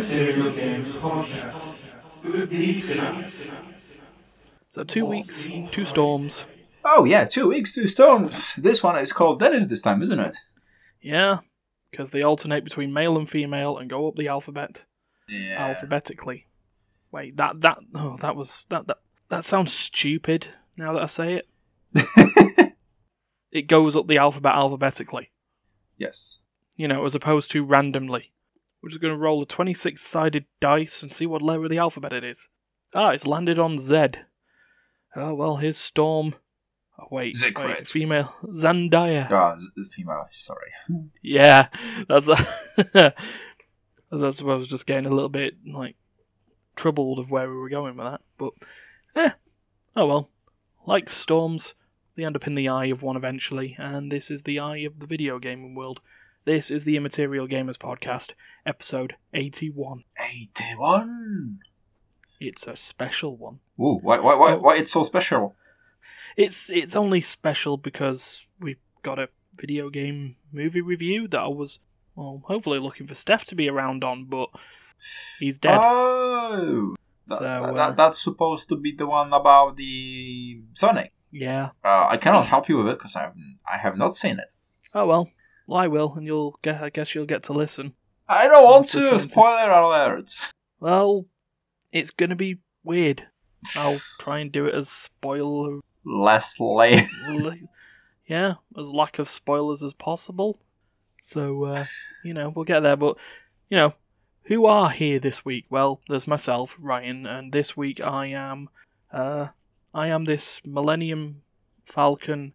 Material Gamers Podcast with these guys. So two weeks, two storms. Oh yeah, two weeks, two storms. This one is called Dennis this time, isn't it? Yeah, because they alternate between male and female and go up the alphabet Yeah. alphabetically. Wait, that that oh, that was that that that sounds stupid. Now that I say it, it goes up the alphabet alphabetically. yes. You know, as opposed to randomly. We're just going to roll a twenty-six-sided dice and see what letter of the alphabet it is. Ah, it's landed on Z. Oh well, here's Storm. Oh, wait, Siegfried. wait, female Zendaya. Ah, z- female. Sorry. Yeah, that's that's what I was just getting a little bit like troubled of where we were going with that. But eh, oh well. Like storms, they end up in the eye of one eventually, and this is the eye of the video gaming world. This is the Immaterial Gamers Podcast, episode eighty-one. Eighty-one. It's a special one. Ooh, why, why, why, Oh. why it's so special? It's it's only special because we've got a video game movie review that I was well, hopefully looking for Steph to be around on, but he's dead. Oh, that, So, uh, that- that's supposed to be the one about the Sonic. yeah. Uh, I cannot help you with it because I I have not seen it. Oh well. Well, I will, and you'll get. I guess you'll get to listen. I don't want to. trying to- Spoiler alerts. Well, it's gonna be weird. I'll try and do it as spoiler. less late. yeah, as lack of spoilers as possible. So, uh, you know, we'll get there. But, you know, who are here this week? Well, there's myself, Ryan, and this week I am, uh, I am this Millennium Falcon,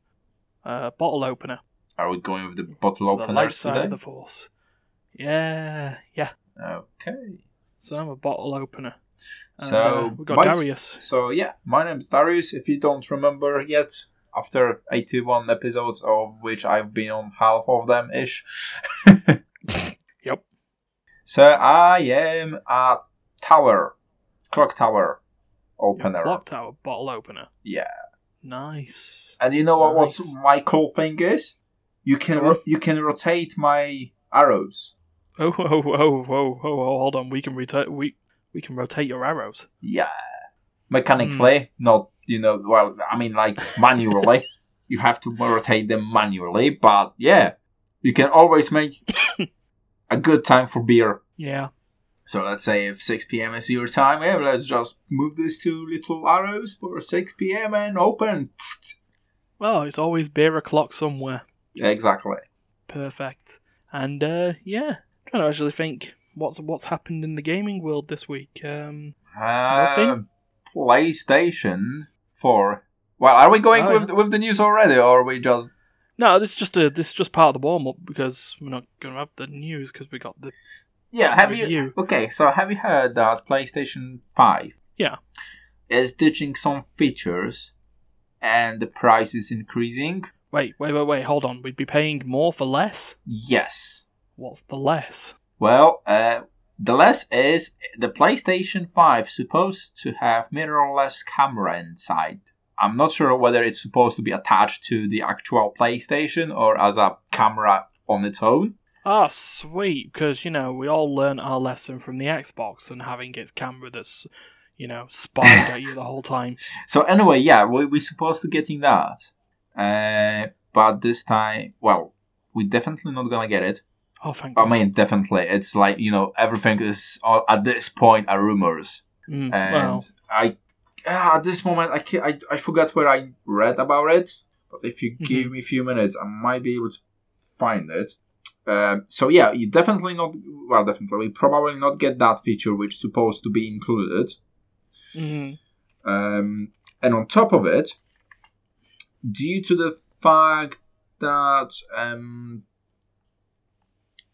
uh, bottle opener. Are we going with the bottle for the light side today? of the Force. Yeah, yeah. Okay. So I'm a bottle opener. So, uh, we've got my- Dariusz. So yeah, my name is Dariusz. If you don't remember yet, after 81 episodes of which I've been on half of them ish. Yep. So I am a tower, clock tower Your opener. Clock tower bottle opener. Yeah. Nice. And you know what? Nice. What's my cool thing is? You can ro- you can rotate my arrows. Oh, oh, oh, oh, oh, oh, oh hold on. We can rotate. We we can rotate your arrows. Yeah. Mechanically, hmm. not you know. Well, I mean, like manually. you have to rotate them manually, but yeah, you can always make a good time for beer. Yeah. So let's say if 6 p.m. is your time, yeah, let's just move these two little arrows for 6 p.m. and open. Well, it's always beer o'clock somewhere. Exactly. Perfect. And uh, yeah, trying to actually think what's what's happened in the gaming world this week. Um, Uh? PlayStation 4. Well, are we going Oh, with with the news already, or are we just? no, this is just a this is just part of the warm up because we're not going to have the news because we got the Yeah, have you? Okay, so have you heard that PlayStation 5 Yeah. is ditching some features and the price is increasing? Wait, wait, wait, wait. Hold on. We'd be paying more for less. Yes. What's the less? Well, uh, the less is the PlayStation 5 supposed to have mirrorless camera inside. I'm not sure whether it's supposed to be attached to the actual PlayStation or as a camera on its own. Ah, sweet, because, you know, we all learned our lesson from the Xbox and having its camera that's, you know, spying at you the whole time. So anyway, yeah, we we're supposed to getting that, uh, but this time, well, we're definitely not gonna get it. Oh, thank you. I mean, definitely, it's like you know everything is uh, at this point are rumors, Mm, and well, I ah, at this moment I, can I I forgot where I read about it, but if you Mm-hmm. give me a few minutes, I might be able to find it. Um, so yeah, you definitely not well, definitely we probably not get that feature which is supposed to be included. mhm. Um, and on top of it, due to the fact that um,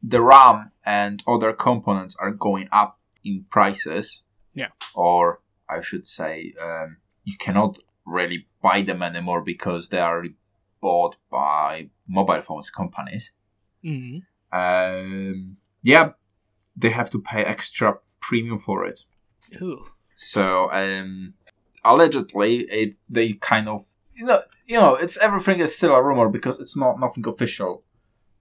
the RAM and other components are going up in prices, Yeah. or I should say, um, you cannot really buy them anymore because they are bought by mobile phones companies. Mhm. Um, yeah, they have to pay extra premium for it. Ooh. So um, allegedly, it they kind of you know you know it's everything is still a rumor because it's not nothing official.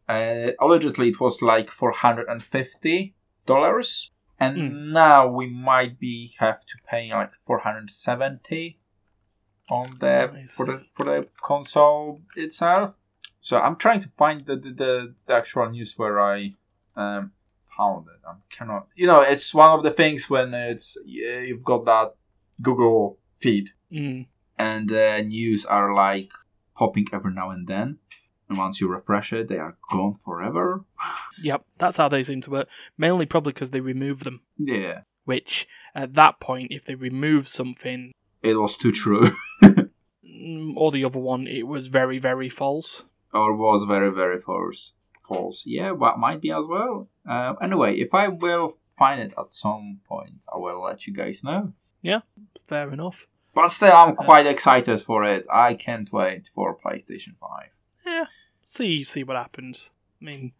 Uh, allegedly, it was like four hundred and fifty dollars and Hmm. now we might be have to pay like 470 on the I for the for the console itself. So I'm trying to find the the, the, the actual news where I um, found it. I cannot. You know, it's one of the things when it's you've got that Google feed Mm. And the news are like popping every now and then. And once you refresh it, they are gone forever. Yep, that's how they seem to work. Mainly probably because they remove them. Yeah, Which, at that point, if they remove something, it was too true, mm, or the other one, it was very, very false. or was very very false. False. Yeah, what might be as well. Uh, anyway, if I will find it at some point, I will let you guys know. Yeah, fair enough. But still, I'm quite excited for it. I can't wait for PlayStation Five. Yeah, see, see what happens. I mean,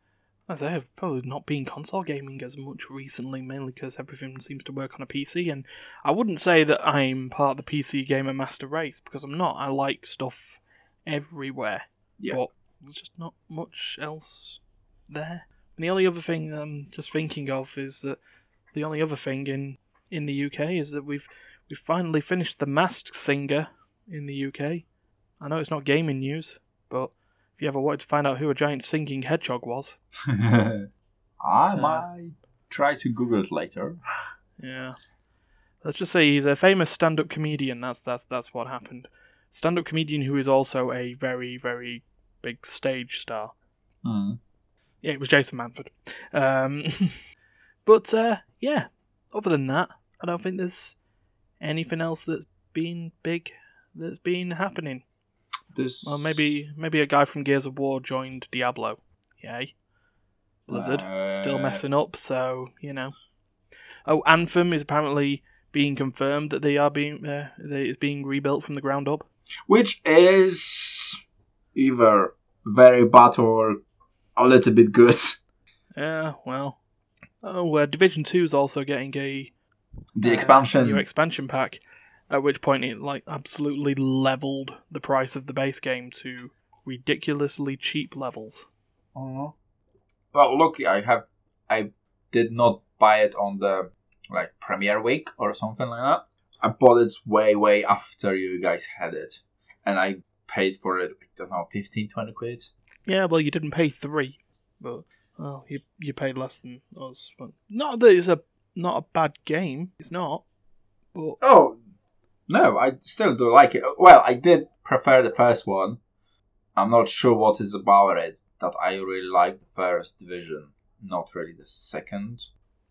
as I I've probably not been console gaming as much recently, mainly because everything seems to work on a PC. And I wouldn't say that I'm part of the PC gamer master race because I'm not. I like stuff everywhere, Yeah. but there's just not much else there. And the only other thing I'm just thinking of is that the only other thing in in the UK is that we've we've finally finished the Masked Singer in the UK. I know it's not gaming news, but if you ever wanted to find out who a giant singing hedgehog was, I might try to Google it later. yeah. Let's just say he's a famous stand-up comedian. That's that's that's what happened. Stand-up comedian who is also a very very big stage star. Hmm. Yeah, it was Jason Manford. Um, but uh, yeah, other than that, I don't think there's anything else that's been big that's been happening. This Well, maybe maybe a guy from Gears of War joined Diablo. Yay. Blizzard still Uh, messing up, so you know. Oh, Anthem is apparently being confirmed that they are being uh, that it's being rebuilt from the ground up. which is either very bad or a little bit good. Yeah, well. Oh, uh, Division Two is also getting a The uh, expansion. new expansion pack. At which point it like absolutely leveled the price of the base game to ridiculously cheap levels. Mhm. Well, look, I have, I did not buy it on the like premiere week or something like that. I bought it way, way after you guys had it, and I paid for it. I don't know, 15, 20 quid. Yeah, well, you didn't pay three, but well, you you paid less than us. But not that it's a not a bad game. It's not. But Oh, no, I still do like it. Well, I did prefer the first one. I'm not sure what is about it that I really like the first division, not really the second.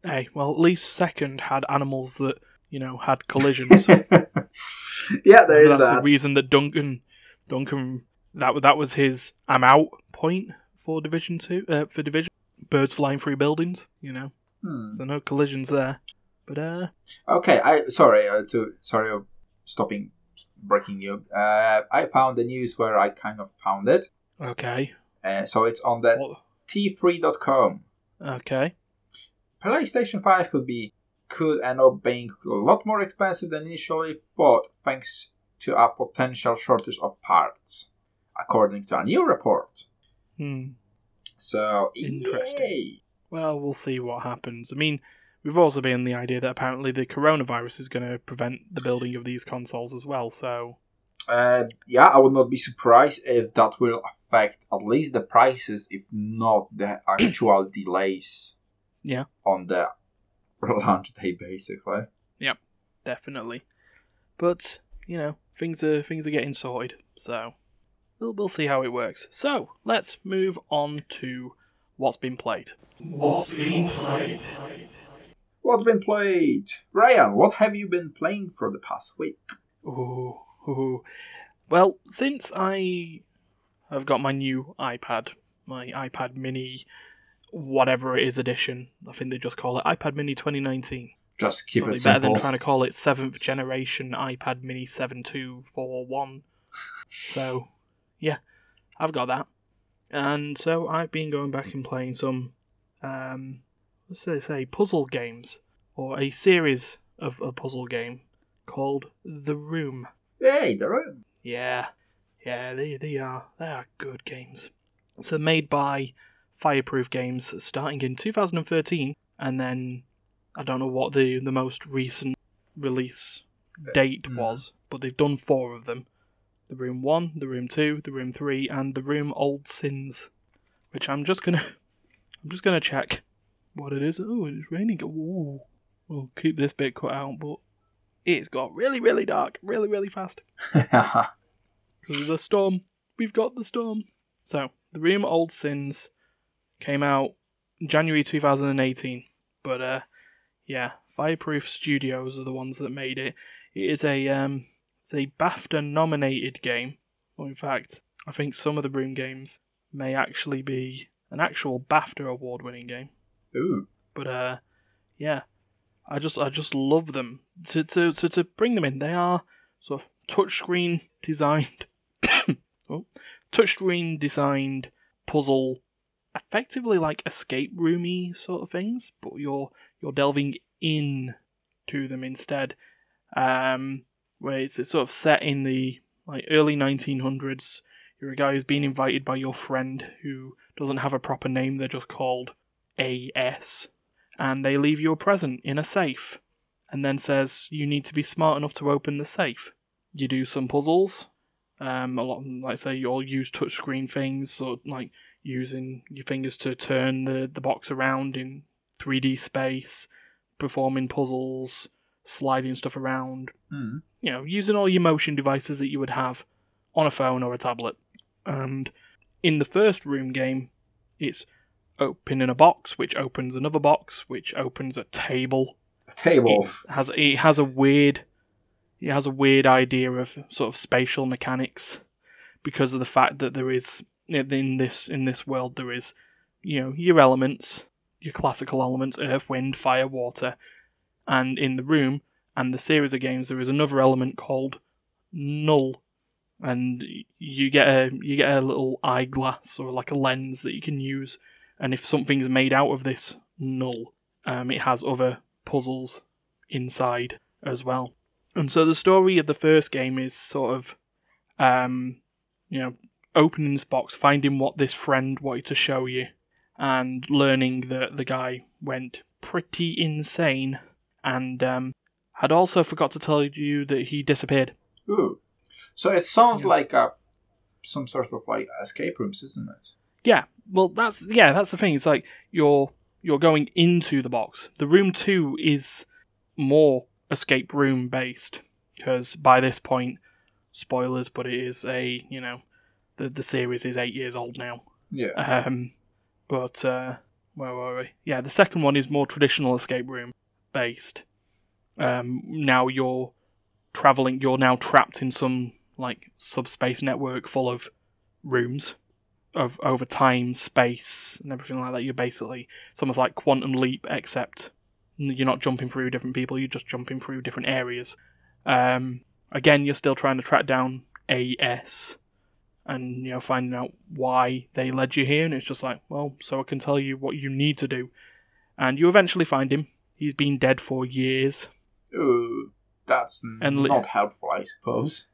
hey, well, at least second had animals that you know had collisions. yeah, there is That's that. the reason that Duncan, Duncan, that that was his "I'm out" point for Division Two. Uh, for Division, birds flying through buildings. You know, Hmm. so no collisions there. But uh, Okay, I sorry uh, to sorry of stopping breaking you. Uh, I found the news where I kind of found it. okay, Uh, so it's on the What- T3.com. okay, PlayStation 5 could be could end up being a lot more expensive than initially thought, thanks to a potential shortage of parts, according to a new report. hmm. So Interesting. yay. Well, we'll see what happens. I mean, we've also been the idea that apparently the coronavirus is going to prevent the building of these consoles as well. So Uh, yeah, I would not be surprised if that will affect at least the prices, if not the actual delays. Yeah. On the launch day, basically. Yep, definitely. But you know, things are things are getting sorted. So we'll we'll see how it works. So let's move on to what's been played. What's being played? What's been played? Ryan, what have you been playing for the past week? Ooh, ooh. Well, since I have got my new iPad, my iPad Mini, whatever it is edition, I think they just call it iPad Mini 2019. Just keep Probably it better than trying to call it seventh generation iPad Mini 7241. So, yeah, I've got that. And so I've been going back and playing some, um, let's say, say puzzle games, or a series of a puzzle game called The Room. Hey, the room. Yeah, yeah, they they are they are good games. So made by Fireproof Games, starting in 2013, and then I don't know what the the most recent release date Mm. was, but they've done four of them: the room one, the room two, the room three, and the room old sins. Which I'm just gonna, I'm just gonna check what it is. Oh, it's raining. Ooh, we'll keep this bit cut out, but it's got really, really dark, really, really fast. Because of the storm. We've got the storm. So, The Room Old Sins came out January 2018. But, uh, yeah, Fireproof Studios are the ones that made it. It is a, um, it's a BAFTA nominated game. Well, in fact, I think some of the Room games may actually be an actual BAFTA award winning game. Ooh. But uh, yeah, I just I just love them to to to, to bring them in. They are sort of touchscreen designed, oh, touchscreen designed puzzle, effectively like escape roomy sort of things, but you're you're delving in to them instead. Um, where it's, it's sort of set in the like early 1900s. You're a guy who's been invited by your friend who doesn't have a proper name. They're just called AS, and they leave you a present in a safe, and then says you need to be smart enough to open the safe. You do some puzzles. Um, a lot, like say, you'll use touchscreen things, so like using your fingers to turn the, the box around in 3D space, performing puzzles, sliding stuff around. Mm. You know, using all your motion devices that you would have on a phone or a tablet. And in the first room game, it's opening a box, which opens another box, which opens a table. A Table. It has it has a weird it has a weird idea of sort of spatial mechanics because of the fact that there is in this in this world there is you know your elements, your classical elements earth, wind, fire, water, and in the room and the series of games there is another element called null. And you get a you get a little eyeglass or like a lens that you can use. And if something's made out of this null um, it has other puzzles inside as well. And so the story of the first game is sort of um, you know opening this box finding what this friend wanted to show you and learning that the guy went pretty insane and um, had also forgot to tell you that he disappeared Ooh. So it sounds Yeah. like a some sort of like escape rooms, isn't it? Yeah, well, that's yeah, that's the thing. It's like you're you're going into the box. The room two is more escape room based because by this point, spoilers, but it is a you know the the series is eight years old now. Yeah. Um, but uh, where were we? Yeah, the second one is more traditional escape room based. Um, now you're traveling. You're now trapped in some like subspace network full of rooms of over time, space, and everything like that. You're basically it's almost like quantum leap, except you're not jumping through different people. You're just jumping through different areas. Um, again, you're still trying to track down AS and you know finding out why they led you here and it's just like well so i can tell you what you need to do and you eventually find him he's been dead for years Ooh. That's And li- not helpful, I suppose.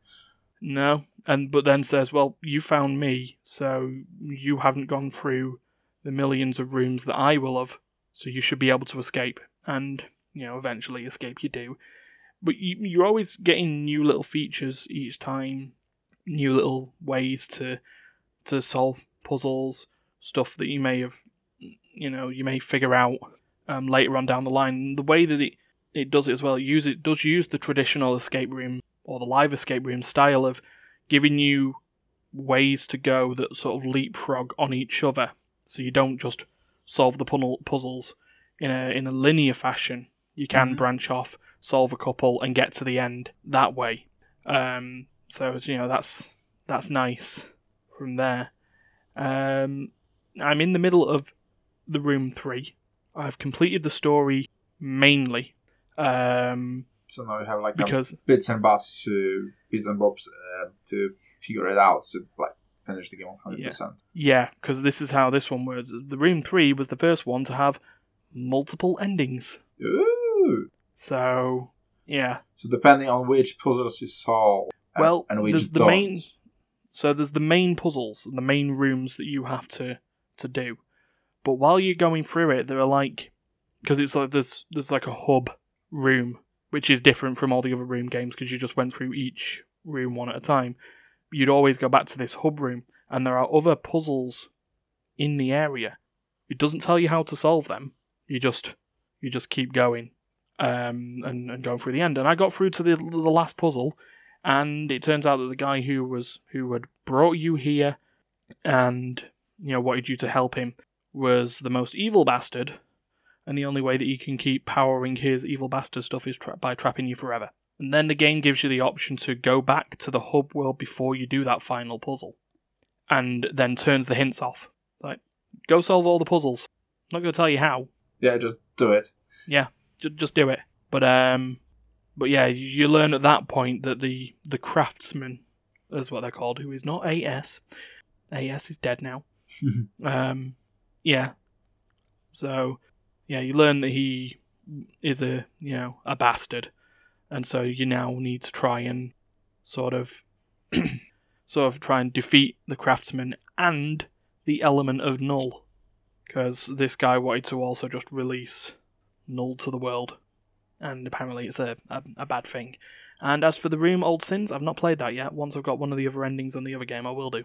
no and but then says well you found me so you haven't gone through the millions of rooms that i will have so you should be able to escape and you know eventually escape you do but you, you're always getting new little features each time new little ways to to solve puzzles stuff that you may have you know you may figure out um, later on down the line. The way that it it does it as well it use it does use the traditional escape room or the live escape room style of giving you ways to go that sort of leapfrog on each other. So you don't just solve the puzzle puzzles in a in a linear fashion. You can Mhm. branch off solve a couple and get to the end that way. Um so you know that's that's nice from there. Um i'm in the middle of the room 3 i've completed the story mainly um So now you have like because bits and bobs to bits and bobs uh, to figure it out to like finish the game 100. percent Yeah, because this is how this one was. The Room 3 was the first one to have multiple endings. Ooh. So, yeah. So depending on which puzzles you solve, and, Well, and which there's the don't. main. So there's the main puzzles, and the main rooms that you have to, to do. But while you're going through it, there are like because it's like there's there's like a hub room which is different from all the other room games because you just went through each room one at a time. You'd always go back to this hub room, and there are other puzzles in the area. It doesn't tell you how to solve them. You just you just keep going um, and and going through the end. And I got through to the the last puzzle, and it turns out that the guy who was who had brought you here and you know wanted you to help him was the most evil bastard, and the only way that he can keep powering his evil bastard stuff is tra- by trapping you forever. And then the game gives you the option to go back to the hub world before you do that final puzzle, and then turns the hints off. Like, go solve all the puzzles. I'm not going to tell you how. Yeah, just do it. Yeah, j- just do it. But um, but yeah, you, you learn at that point that the the craftsman, is what they're called, who is not AS. AS is dead now. Um, yeah. So, yeah, you learn that he is a you know a bastard, and so you now need to try and sort of sort of try and defeat the craftsman and the element of null, because this guy wanted to also just release null to the world, and apparently it's a, a a bad thing. And as for the room old sins, I've not played that yet. Once I've got one of the other endings on the other game, I will do.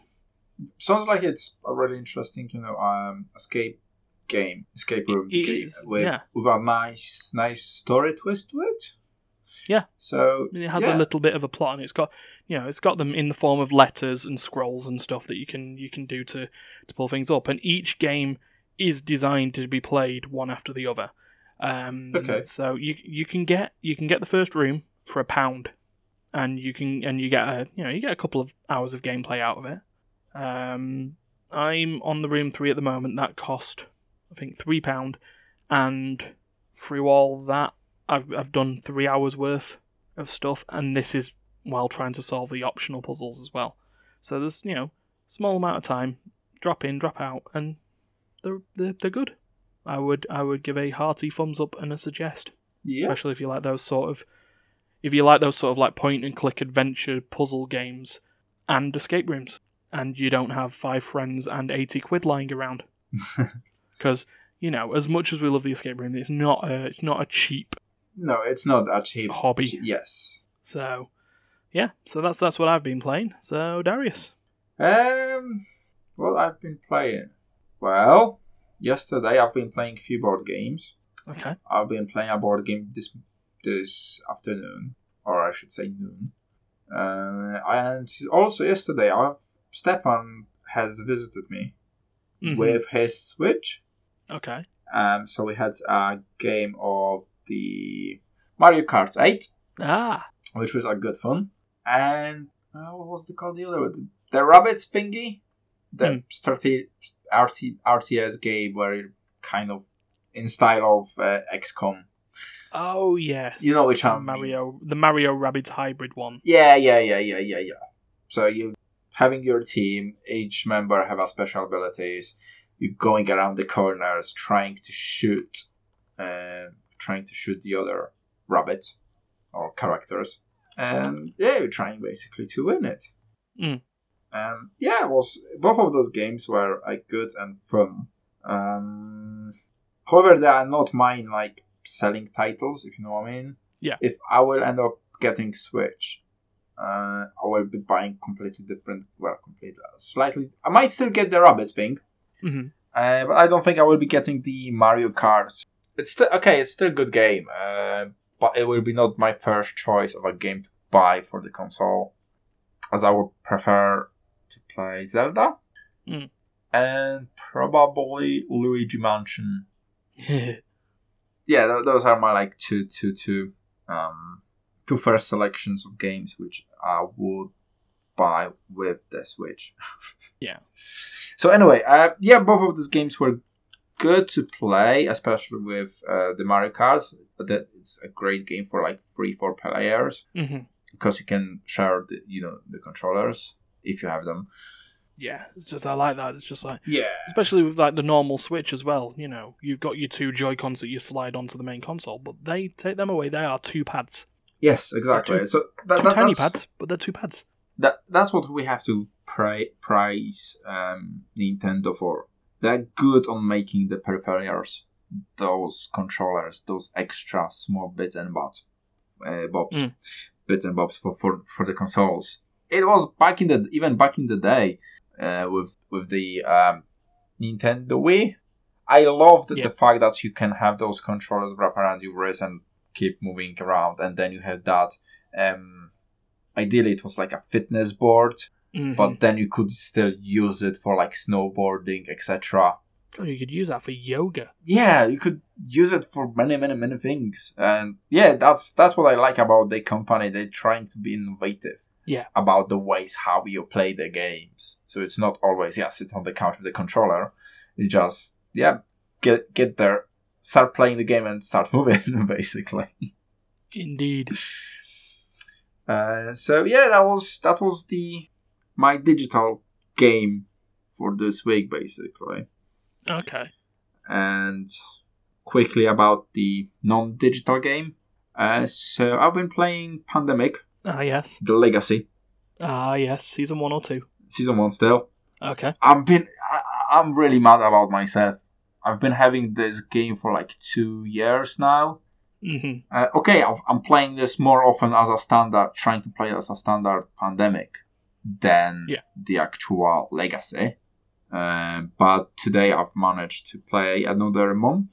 Sounds like it's a really interesting, you know, um, escape game, escape room It game is, with yeah. with a nice, nice story twist to it. Yeah. So it has yeah. a little bit of a plot, and it's got you know it's got them in the form of letters and scrolls and stuff that you can you can do to to pull things up. And each game is designed to be played one after the other. Um, Okay. So you you can get you can get the first room for a pound, and you can and you get a you know you get a couple of hours of gameplay out of it. Um, I'm on the room three at the moment. That cost I think three pound, and through all that I've I've done three hours worth of stuff, and this is while trying to solve the optional puzzles as well. So there's you know small amount of time, drop in, drop out, and they're they're, they're good. I would I would give a hearty thumbs up and a suggest, yeah. especially if you like those sort of if you like those sort of like point and click adventure puzzle games and escape rooms, and you don't have five friends and eighty quid lying around because you know as much as we love the escape room, it's not a it's not a cheap No, it's not a cheap hobby. Yes. So, yeah, so that's that's what I've been playing. So, Dariusz. Um. Well, I've been playing. Well, yesterday I've been playing a few board games. Okay. I've been playing a board game this this afternoon, or I should say noon. Uh, and also yesterday, I Stefan has visited me Mhm. with his Switch. Okay. Um, so we had a game of the Mario Kart 8, Ah. which was a good fun. And uh, what was the called the other one? The Rabbids thingy, the Hmm. strate- RT, RTS game where you kind of in style of uh, XCOM. Oh yes. You know which one I mean. Mario, the Mario Rabbids hybrid one. Yeah, yeah, yeah, yeah, yeah, yeah. So you having your team, each member have a special abilities. You're going around the corners, trying to shoot, uh, trying to shoot the other rabbit or characters, and yeah, you're trying basically to win it. Mm. Um, yeah, it was both of those games were like good and fun. Um, however, they are not mine like selling titles, if you know what I mean. Yeah. If I will end up getting Switch, uh, I will be buying completely different. Well, completely, slightly. I might still get the Rabbids thing, hmm uh, but I don't think I will be getting the Mario Kart. It's still okay. It's still a good game, uh, but it will be not my first choice of a game to buy for the console, as I would prefer to play Zelda Mm. and probably Luigi Mansion. Yeah, th- those are my like two, two, two, um, two first selections of games which I would buy with the Switch. Yeah. So anyway, uh, yeah, both of these games were good to play, especially with uh, the Mario Kart. That it's a great game for like three, four players hmm because you can share the you know the controllers if you have them. Yeah, it's just I like that. It's just like, Yeah. especially with like the normal Switch as well. You know, you've got your two Joy Cons that you slide onto the main console, but they take them away. They are two pads, Yes, exactly. Two- so that, two that- tiny pads, but they're two pads. that that's what we have to pra- praise um, Nintendo for. They're good on making the peripherals those controllers, those extra small bits and bobs, uh, bobs, Mm. bits and bobs for, for for the consoles. It was back in the even back in the day uh, with with the um, Nintendo Wii. I loved Yeah. the fact that you can have those controllers wrap around your wrist and keep moving around, and then you have that. Um, ideally, it was like a fitness board, Mhm. but then you could still use it for like snowboarding, etc. God, you could use that for yoga. Yeah, you could use it for many, many, many things, and yeah, that's that's what I like about the company. They're trying to be innovative. Yeah. About the ways how you play the games, so it's not always yeah sit on the couch with the controller. You just yeah get get there, start playing the game, and start moving basically. Indeed. Uh, so yeah, that was that was the my digital game for this week basically. Okay. And quickly about the non-digital game. Uh, so I've been playing Pandemic: Ah, yes. The Legacy Ah, yes. Season one or two. season one still. Okay. I've been I, I'm really mad about myself. I've been having this game for like two years now. hmm Uh, okay, I'm- I'm playing this more often as a standard, trying to play as a standard pandemic than Yeah. the actual legacy. Uh, but today I've managed to play another month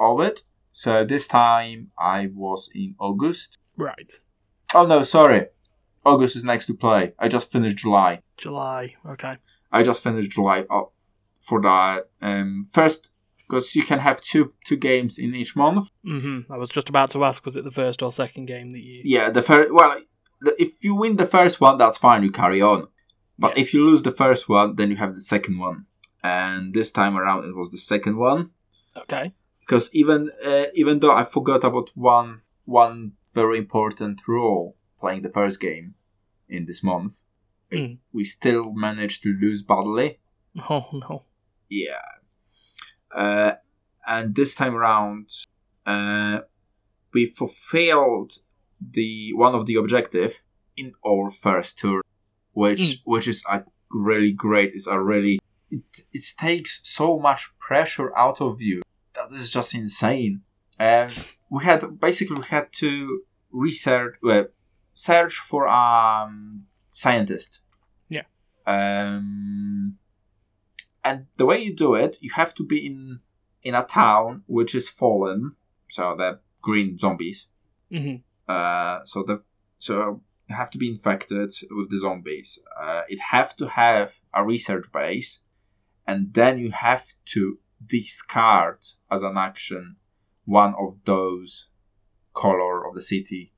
of it. So this time I was in August. Right. Oh no, sorry. August is next to play. I just finished July. July. Okay. I just finished July oh, for that. Um, first, because you can have two two games in each month. hmm I was just about to ask, was it the first or second game that you? Yeah, the first. Well, if you win the first one, that's fine. You carry on. But Yeah. if you lose the first one, then you have the second one. And this time around, it was the second one Okay. because even uh, even though I forgot about one one very important rule playing the first game in this month, Mm. we still managed to lose badly. Oh no. Yeah. Uh, and this time around, uh, we fulfilled the one of the objective in our first tour, which Mm. which is a really great. It's a really it, it takes so much pressure out of you that is just insane. And we had basically we had to research, well, search for um scientist. Yeah. Um, and the way you do it, you have to be in in a town which is fallen, so the green zombies. hmm Uh, so the so you have to be infected with the zombies. Uh, it have to have a research base, and then you have to discard as an action one of those color of the city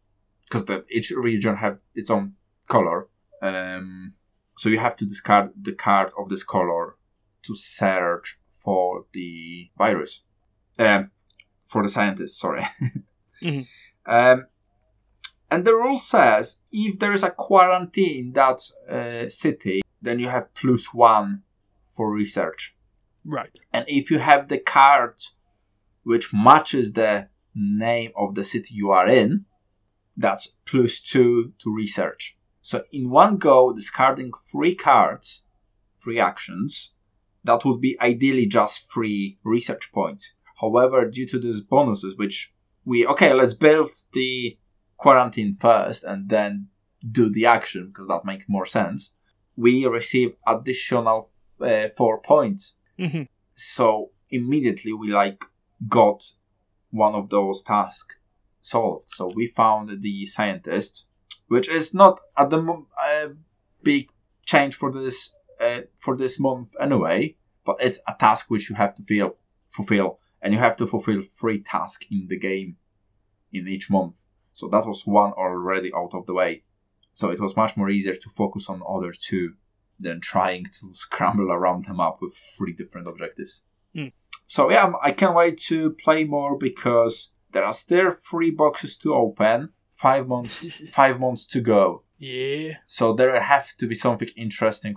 because each region have its own color. Um, so you have to discard the card of this color to search for the virus. Um, for the scientists, sorry. Mhm. Um, and the rule says if there is a quarantine in that uh, city, then you have plus one for research. Right. And if you have the card which matches the name of the city you are in, that's plus two to research. So in one go, discarding three cards, three actions, that would be ideally just three research points. However, due to these bonuses, which we okay, let's build the quarantine first and then do the action because that makes more sense. We receive additional uh, four points hmm so immediately we like got one of those tasks solved so we found the scientist which is not at the big change for this uh, for this month anyway but it's a task which you have to feel, fulfill and you have to fulfill three tasks in the game in each month so that was one already out of the way so it was much more easier to focus on other two than trying to scramble around them up with three different objectives. Hmm. So yeah, I can't wait to play more because there are still three boxes to open, five months, five months to go. Yeah. So there have to be something interesting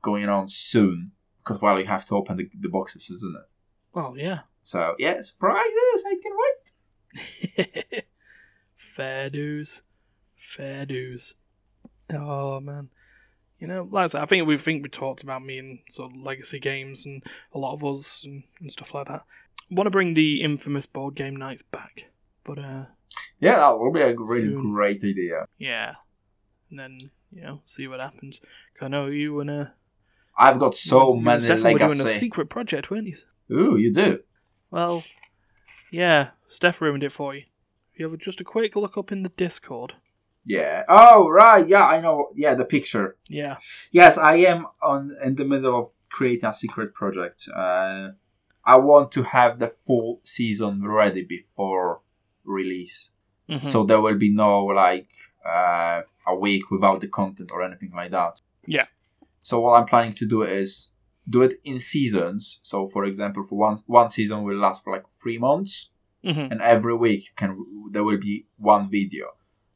going on soon because well, you have to open the, the boxes, isn't it? Well, yeah. So yeah, surprises! I can wait. Fair dues. Fair dues. Oh man. You know, like I said, I think we think we talked about me and sort of legacy games and a lot of us and, and stuff like that. want to bring the infamous board game nights back, but uh, Yeah, that will be a really Soon. great idea. yeah, and then you know see what happens. 'Cause I know you and uh, I've got so you many Stefan were doing a legacy. secret project, weren't you? Ooh, you do. Well, yeah, Steph ruined it for you. You have just a quick look up in the Discord. Yeah. Oh, right. Yeah, I know. Yeah, the picture. Yeah, Yes, I am on in the middle of creating a secret project. Uh, I want to have the full season ready before release, Mhm. so there will be no like uh, a week without the content or anything like that. Yeah. So what I'm planning to do is do it in seasons. So, for example, for one one season will last for like three months Mhm. and every week you can there will be one video.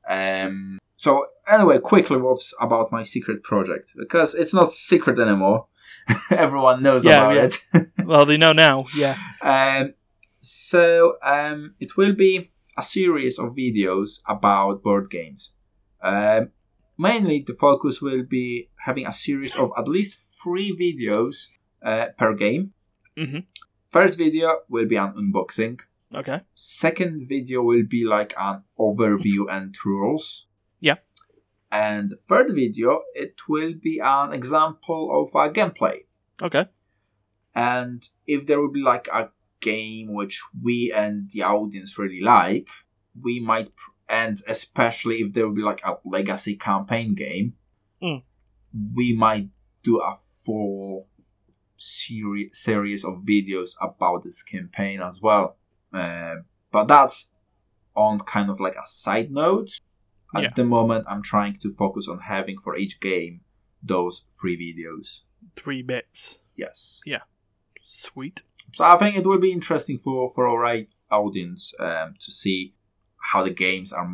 Um, so anyway, quickly, what's about my secret project? Because it's not secret anymore. Everyone knows Yeah, about yeah. it. well, they know now. Yeah, um, so um, it will be a series of videos about board games. Um, mainly, the focus will be having a series of at least three videos uh, per game. Mhm. First video will be an unboxing. okay, Second video will be like an overview and rules. Yeah. And third video, it will be an example of a gameplay. okay, And if there will be like a game which we and the audience really like, we might, and especially if there will be like a legacy campaign game, Mm. we might do a full seri- series of videos about this campaign as well. Uh, but that's on kind of like a side note. At Yeah. the moment, I'm trying to focus on having for each game those three videos. three bits. Yes. Yeah. Sweet. So I think it will be interesting for for our right audience um, to see how the games are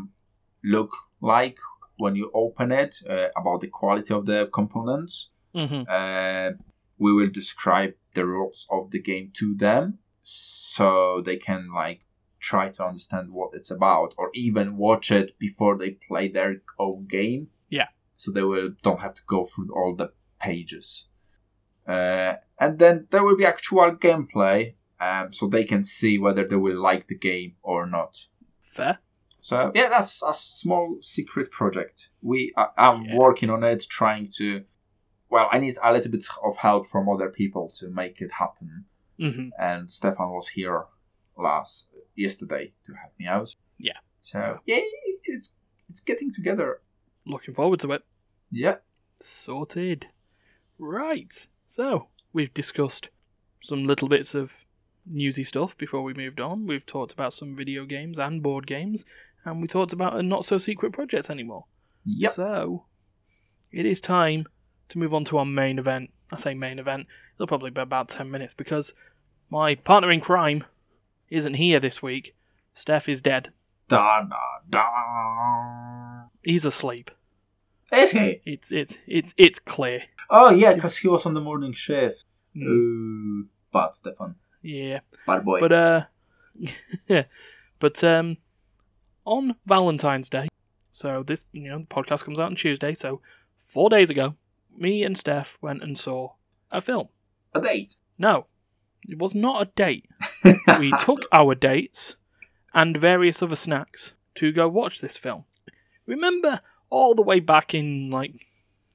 look like when you open it, uh, about the quality of the components. hmm Uh, we will describe the rules of the game to them, so they can like try to understand what it's about, or even watch it before they play their own game. Yeah. So they will don't have to go through all the pages. Uh, and then there will be actual gameplay, um, so they can see whether they will like the game or not. Fair. So yeah, that's a small secret project. We I, I'm Yeah. working on it, trying to. Well, I need a little bit of help from other people to make it happen. hmm And Stefan was here last yesterday to help me out. Yeah. So yeah, it's it's getting together. Looking forward to it. Yeah. Sorted. Right. So, we've discussed some little bits of newsy stuff before we moved on. We've talked about some video games and board games, and we talked about a not so secret project anymore. Yep. So, it is time to move on to our main event. I say main event, it'll probably be about 10 minutes because my partner in crime isn't here this week. Steph is dead. Da da da. He's asleep. Is he? It's it's it's it's clear. Oh yeah, because he was on the morning shift. Mm, Ooh, bad Stefan. yeah. Bad boy. But uh, but um, on Valentine's Day, so this you know the podcast comes out on Tuesday, so four days ago, me and Steph went and saw a film. a date. No, it was not a date. We took our dates and various other snacks to go watch this film. Remember all the way back in like,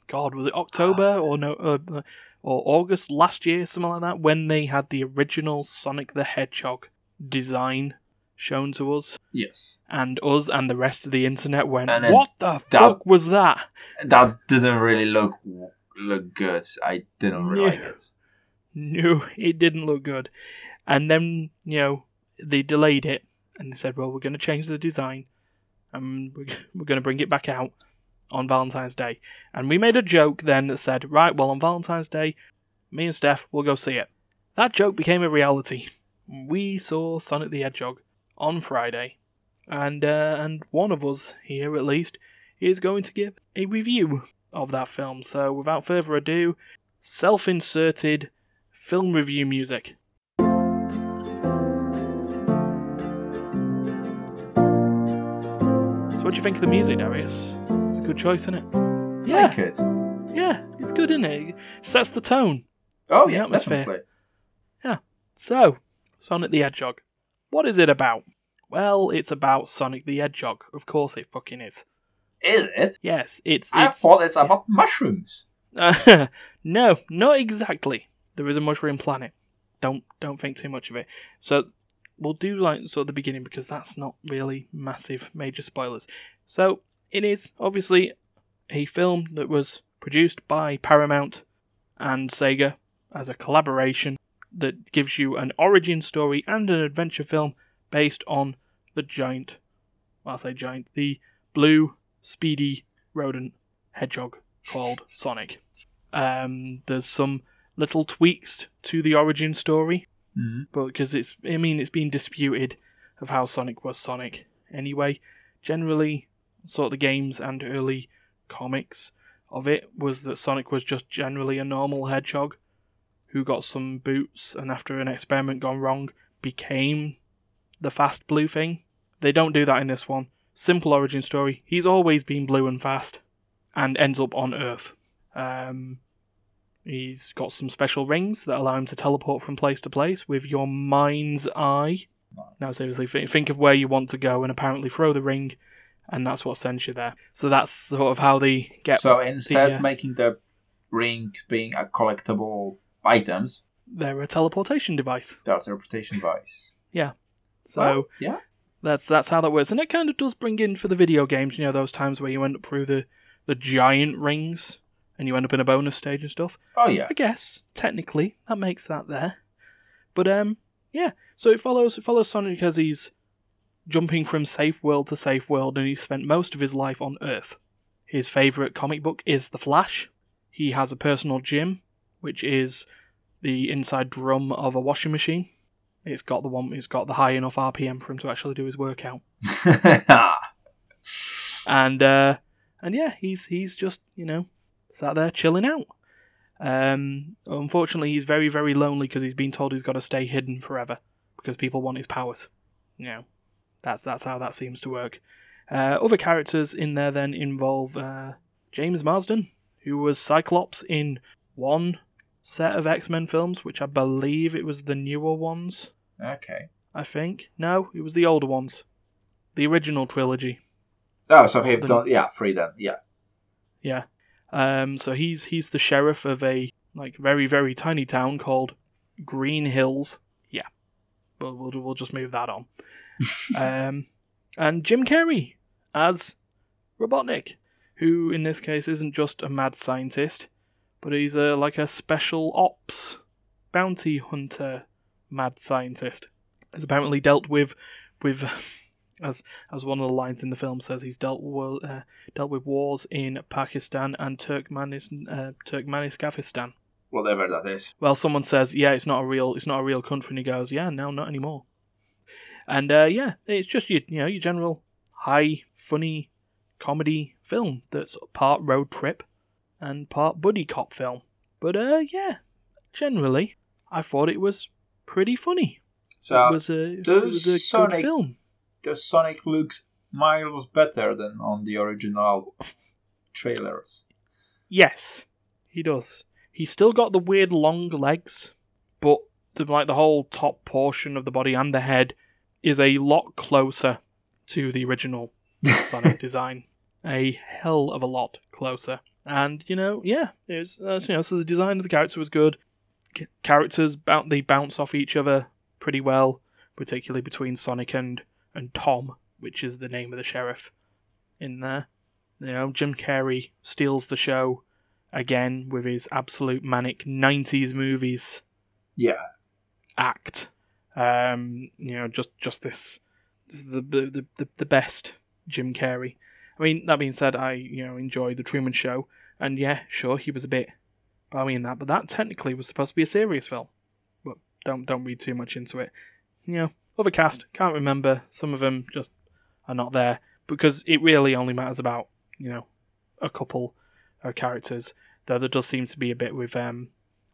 God, was it October or no, uh, uh, or August last year, something like that, when they had the original Sonic the Hedgehog design shown to us, yes. and us and the rest of the internet went, And "What the that- fuck was that?" That didn't really look look good. I didn't really like it. No, it didn't look good. And then, you know, they delayed it and they said, well, we're going to change the design and we're, we're going to bring it back out on Valentine's Day. And we made a joke then that said, right, well, on Valentine's Day, me and Steph will go see it. That joke became a reality. We saw Sonic the Hedgehog on Friday. And, uh, and one of us here, at least, is going to give a review of that film. So, without further ado, self inserted film review music. So, what do you think of the music, Dariusz? A good choice, isn't it? Yeah, Like it. yeah, it's good, isn't it? It sets the tone. Oh The yeah, atmosphere. definitely. So, Sonic the Hedgehog. What is it about? Well, it's about Sonic the Hedgehog. Of course it fucking is. Is it? Yes, it's I it's thought it's about mushrooms. no, not exactly. There is a mushroom planet. Don't don't think too much of it. So we'll do like sort of the beginning because that's not really massive major spoilers. So it is obviously a film that was produced by Paramount and Sega as a collaboration that gives you an origin story and an adventure film based on the giant I'll say giant, the blue speedy rodent hedgehog called Sonic. Um, there's some little tweaks to the origin story, Mhm. but because it's, I mean, it's been disputed of how Sonic was Sonic. Anyway, generally, sort of the games and early comics of it was that Sonic was just generally a normal hedgehog who got some boots and after an experiment gone wrong became the fast blue thing. They don't do that in this one. Simple origin story. He's always been blue and fast and ends up on Earth. Um, he's got some special rings that allow him to teleport from place to place with your mind's eye. Now, seriously, think of where you want to go and apparently throw the ring, and that's what sends you there. So that's sort of how they get So instead, the, uh, making the rings being a collectible items, they're a teleportation device. their interpretation device. Yeah. So Well, yeah. that's that's how that works, and it kind of does bring in for the video games. You know, those times where you end up through the the giant rings and you end up in a bonus stage and stuff. Oh yeah. I guess technically that makes that there. But um, yeah. So it follows it follows Sonic as he's jumping from safe world to safe world, and he spent most of his life on Earth. His favorite comic book is The Flash. He has a personal gym, which is the inside drum of a washing machine. It's got the one. It's got the high enough RPM for him to actually do his workout. and uh, and yeah, he's he's just you know sat there chilling out. Um, unfortunately, he's very very lonely because he's been told he's got to stay hidden forever because people want his powers. You know, that's that's how that seems to work. Uh, other characters in there then involve uh, James Marsden, who was Cyclops in one set of X Men films, which I believe it was the newer ones. okay. I think no, it was the older ones, the original trilogy. Oh, so The- done yeah, three then. Yeah. Yeah. Um, so he's he's the sheriff of a like very very tiny town called Green Hills. Yeah, we'll we'll, we'll just move that on. Um, and Jim Carrey as Robotnik, who in this case isn't just a mad scientist, but he's a like a special ops bounty hunter mad scientist. Has apparently dealt with with as as one of the lines in the film says he's dealt wo- uh, dealt with wars in Pakistan and Turkmenis uh, Turkmenistan. Whatever that is. Well, someone says, "Yeah, it's not a real, it's not a real country," and he goes, "Yeah, no, not anymore." And uh, yeah, it's just your, you know, your general high, funny comedy film that's part road trip and part buddy cop film. But uh, yeah, generally, I thought it was pretty funny. So it was a, it does was a Sonic- good film. does Sonic looks miles better than on the original trailers? Yes, he does. He's still got the weird long legs, but the, like the whole top portion of the body and the head is a lot closer to the original Sonic design. A hell of a lot closer. And you know, yeah, it's uh, you know, so the design of the character was good. C- characters boun they bounce off each other pretty well, particularly between Sonic and and Tom, which is the name of the sheriff in there. You know, Jim Carrey steals the show again with his absolute manic 90s movies Yeah. act. Um, you know, just just this, this is the, the the the best Jim Carrey. I mean, that being said, I you know enjoy the Truman Show, and yeah, sure, he was a bit balmy in that, but that technically was supposed to be a serious film. But don't don't read too much into it. You know, other cast can't remember. Some of them just are not there because it really only matters about you know a couple of characters. Though there does seem to be a bit with um,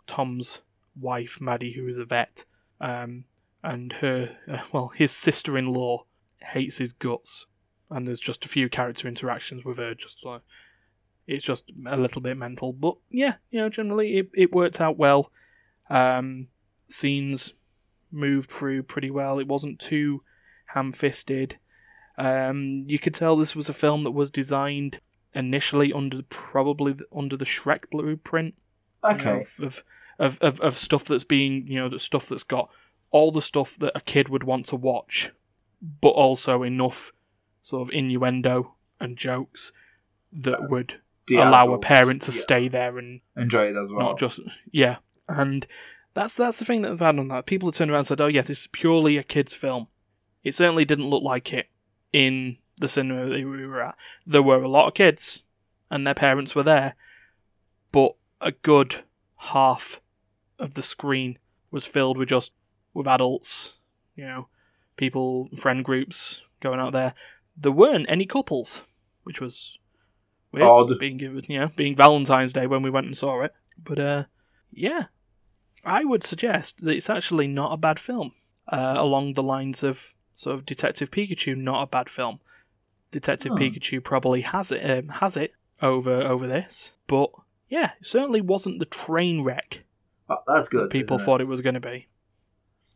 Tom's wife Maddie, who is a vet, um, and her uh, well his sister-in-law hates his guts, and there's just a few character interactions with her. Just like it's just a little bit mental, but yeah, you know, generally it, it worked out well. Um, scenes moved through pretty well. It wasn't too ham-fisted. Um, you could tell this was a film that was designed initially under probably under the Shrek blueprint. you know, Okay. of, of, of, of, of stuff that's being, you know, the stuff that's got all the stuff that a kid would want to watch, but also enough sort of innuendo and jokes that would The allow adults, a parent to yeah, stay there and enjoy it as well. not just yeah. And that's that's the thing that I've had on that. People have turned around and said, "Oh yeah, this is purely a kids' film." It certainly didn't look like it in the cinema that we were at. There were a lot of kids, and their parents were there, but a good half of the screen was filled with just with adults. You know, people, friend groups going out there. There weren't any couples, which was weird. Odd. Being given, you know, being Valentine's Day when we went and saw it. But uh, yeah, I would suggest that it's actually not a bad film. Uh, along the lines of sort of Detective Pikachu, not a bad film. Detective Hmm. Pikachu probably has it um, has it over over this, but yeah, it certainly wasn't the train wreck But that's good. people isn't thought it was going to be.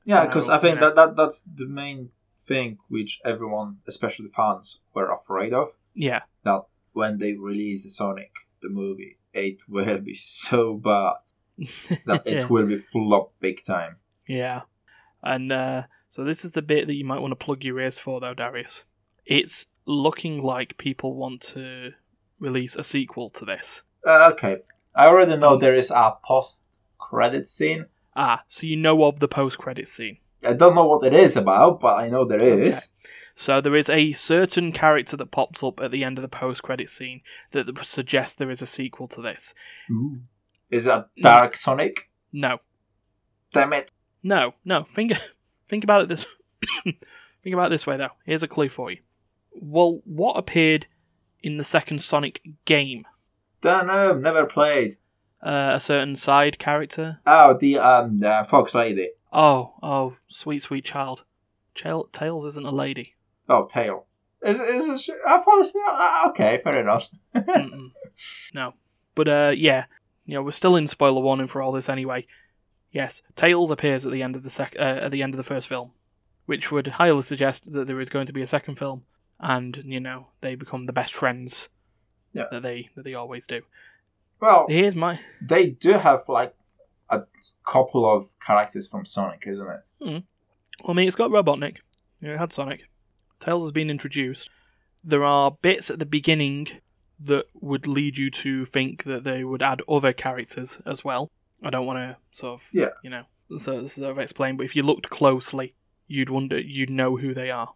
Yeah, because So, I think you know, that, that that's the main thing which everyone, especially fans, were afraid of. yeah, That when they release the Sonic the movie, it will be so bad that it will be full up big time. Yeah. And uh, so this is the bit that you might want to plug your ears for, though, Dariusz. It's looking like people want to release a sequel to this. Uh, okay, I already know there is a post-credit scene. Ah, so you know of the post-credit scene. I don't know what it is about, but I know there is. Okay. So there is a certain character that pops up at the end of the post-credit scene that suggests there is a sequel to this. Ooh. Is that Dark Sonic? No, Damn it! no, no. Think, think about it this. think about it this way, though. Here's a clue for you. Well, what appeared in the second Sonic game? Don't know. Never played. Uh, a certain side character. Oh, the um, the Fox Lady. Oh, oh, sweet, sweet child. Tails isn't a lady. Oh, Tail. Is is it, I thought it's not. ah, Okay, fair enough. No, but uh, yeah, you know, we're still in spoiler warning for all this anyway. Yes, Tails appears at the end of the sec- uh, at the end of the first film, which would highly suggest that there is going to be a second film, and you know they become the best friends Yeah. that they that they always do. Well, Here's my they do have like a couple of characters from Sonic, isn't it? Hmm. Well, I mean, it's got Robotnik. You know, it had Sonic. Tails has been introduced. There are bits at the beginning that would lead you to think that they would add other characters as well. I don't want to sort of, Yeah. you know, sort of, sort of explain, but if you looked closely, you'd wonder, you'd know who they are.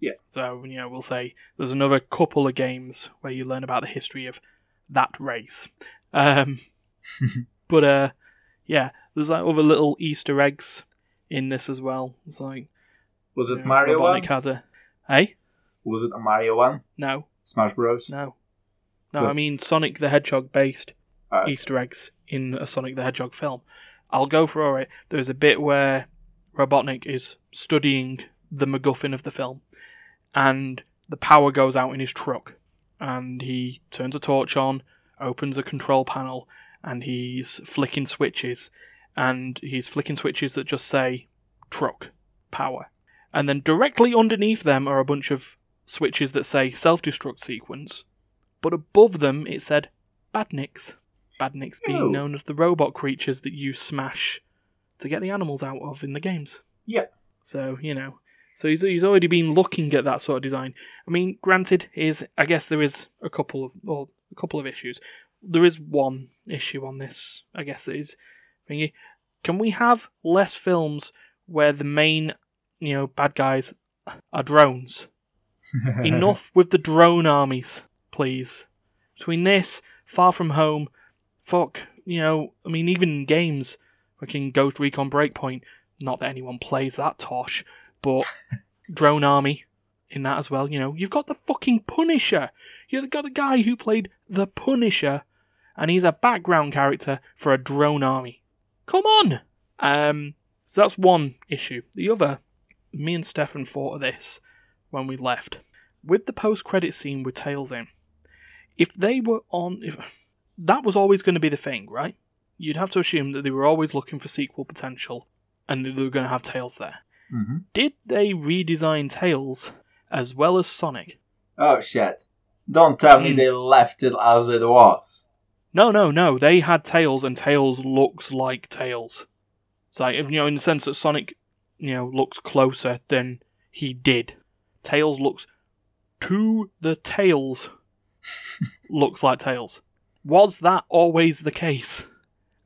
Yeah. So, you know, we'll say there's another couple of games where you learn about the history of that race. Um, but, uh, yeah, there's like other little Easter eggs in this as well. It's like Was it you know, Mario one? Has a hey Was it a Mario one? no Smash Bros. no no. I mean Sonic the Hedgehog based Uh, Easter eggs in a Sonic the Hedgehog film. I'll go for it. There's a bit where Robotnik is studying the MacGuffin of the film, and the power goes out in his truck, and he turns a torch on, opens a control panel, and he's flicking switches, and he's flicking switches that just say truck power, and then directly underneath them are a bunch of switches that say self-destruct sequence, but above them it said badniks. Badniks being Oh. known as the robot creatures that you smash to get the animals out of in the games. Yeah. So you know, so he's he's already been looking at that sort of design. I mean, granted, is I guess there is a couple of well, a couple of issues. There is one issue on this. I guess it is thingy. Can we have less films where the main, you know, bad guys are drones? Enough with the drone armies, please. Between this, Far From Home, fuck, you know, I mean, even in games, fucking Ghost Recon Breakpoint, not that anyone plays that tosh, but Drone Army in that as well, you know. You've got the fucking Punisher. You've got the guy who played the Punisher, and he's a background character for a drone army. Come on! Um, so that's one issue. The other, me and Stefan thought of this when we left. With the post credit scene with Tails in, if they were on. If, that was always going to be the thing, right? You'd have to assume that they were always looking for sequel potential and they were going to have Tails there. Hmm Did they redesign Tails as well as Sonic? Oh shit! Don't tell me Mm. they left it as it was. No, no, no. They had Tails, and Tails looks like Tails. It's like you know, in the sense that Sonic, you know, looks closer than he did. Tails looks to the Tails looks like Tails. Was that always the case?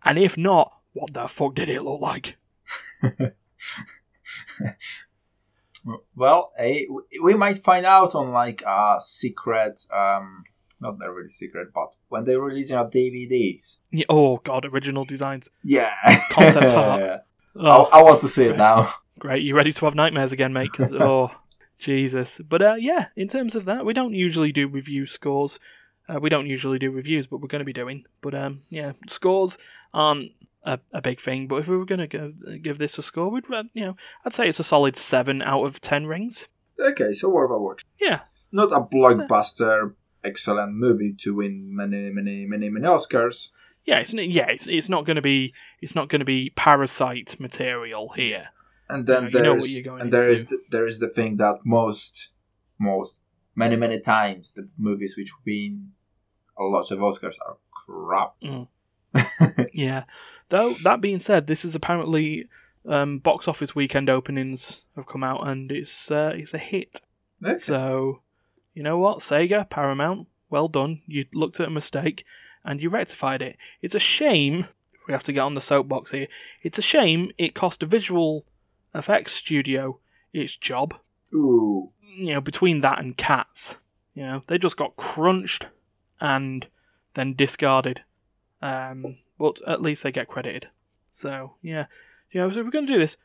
And if not, what the fuck did it look like? Well, eh, we might find out on like a secret, um, not a really secret, but when they're releasing our DVDs. Yeah, oh god, original designs. Yeah. Concept art. I, Oh, I want to see it now. Great, you ready to have nightmares again, mate? Because oh, Jesus. But uh, yeah, in terms of that, we don't usually do review scores. Uh, we don't usually do reviews, but we're going to be doing. But um, yeah, scores aren't a, a big thing. But if we were going to give, give this a score, we'd you know, I'd say it's a solid seven out of ten rings. Okay, so worth a watch. Yeah, Not a blockbuster, excellent movie to win many, many, many, many Oscars. yeah, it's yeah, it's it's not going to be it's not going to be parasite material here. And then You know- you know what there's you're going and there is the, there is the thing that most most many many times the movies which win a lot of Oscars are crap. Mm. Yeah. Though that being said, this is apparently um, box office weekend openings have come out, and it's uh, it's a hit. Okay. So, you know what, Sega, Paramount, well done. You looked at a mistake and you rectified it. It's a shame. We have to get on the soapbox here. It's a shame it cost a visual effects studio its job. Ooh. You know, between that and Cats, you know, they just got crunched and then discarded. Um, but at least they get credited. So yeah, you know, so if we're gonna do this,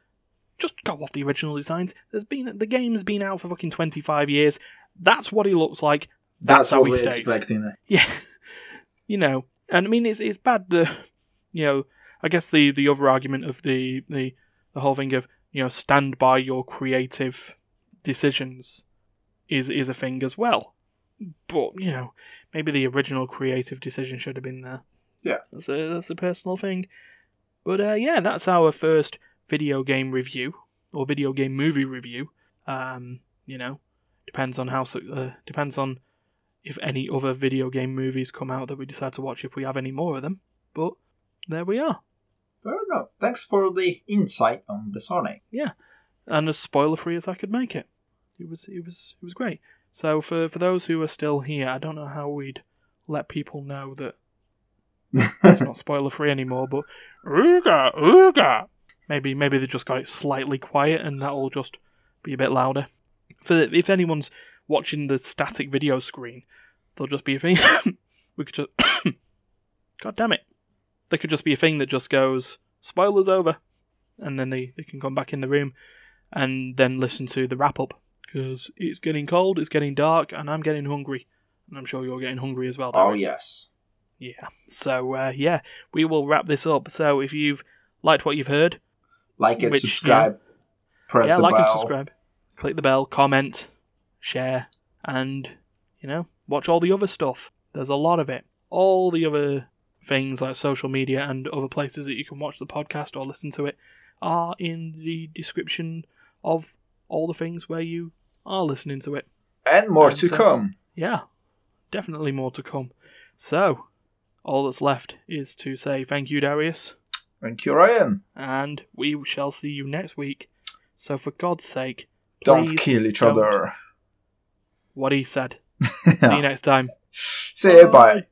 just go off the original designs. There's been the game's been out for fucking twenty five years. That's what he looks like. That's, how what he we're stays. expecting. Eh? Yeah, you know, and I mean it's it's bad. The you know, I guess the the other argument of the the the whole thing of you know stand by your creative decisions is is a thing as well. But you know, maybe the original creative decision should have been there. Yeah. that's a that's a personal thing. But uh, yeah, that's our first video game review or video game movie review. Um, you know, depends on how uh, depends on if any other video game movies come out that we decide to watch if we have any more of them. But there we are. Fair enough. Thanks for the insight on the Sonic. Yeah, and as spoiler free as I could make it. It was it was it was great. So for for those who are still here, I don't know how we'd let people know that it's not spoiler free anymore, but ooga ooga. Maybe maybe they just got it slightly quiet and that'll just be a bit louder. For if anyone's watching the static video screen, there'll just be a thing. we could just God damn it. There could just be a thing that just goes spoilers over, and then they, they can come back in the room and then listen to the wrap up because it's getting cold, it's getting dark, and I'm getting hungry, and I'm sure you're getting hungry as well. oh yes. Yeah. So uh, yeah, we will wrap this up. So if you've liked what you've heard, Like it, Which, subscribe, press yeah, the like bell. and subscribe, click the bell, comment, share, and you know watch all the other stuff. There's a lot of it. All the other things like social media and other places that you can watch the podcast or listen to it are in the description of all the things where you are listening to it. And more And to so- come. Yeah, definitely more to come. So, all that's left is to say thank you, Dariusz, Thank you, Ryan. and we shall see you next week. So, for God's sake, Don't kill each don't. other. what he said. See you next time. Say bye.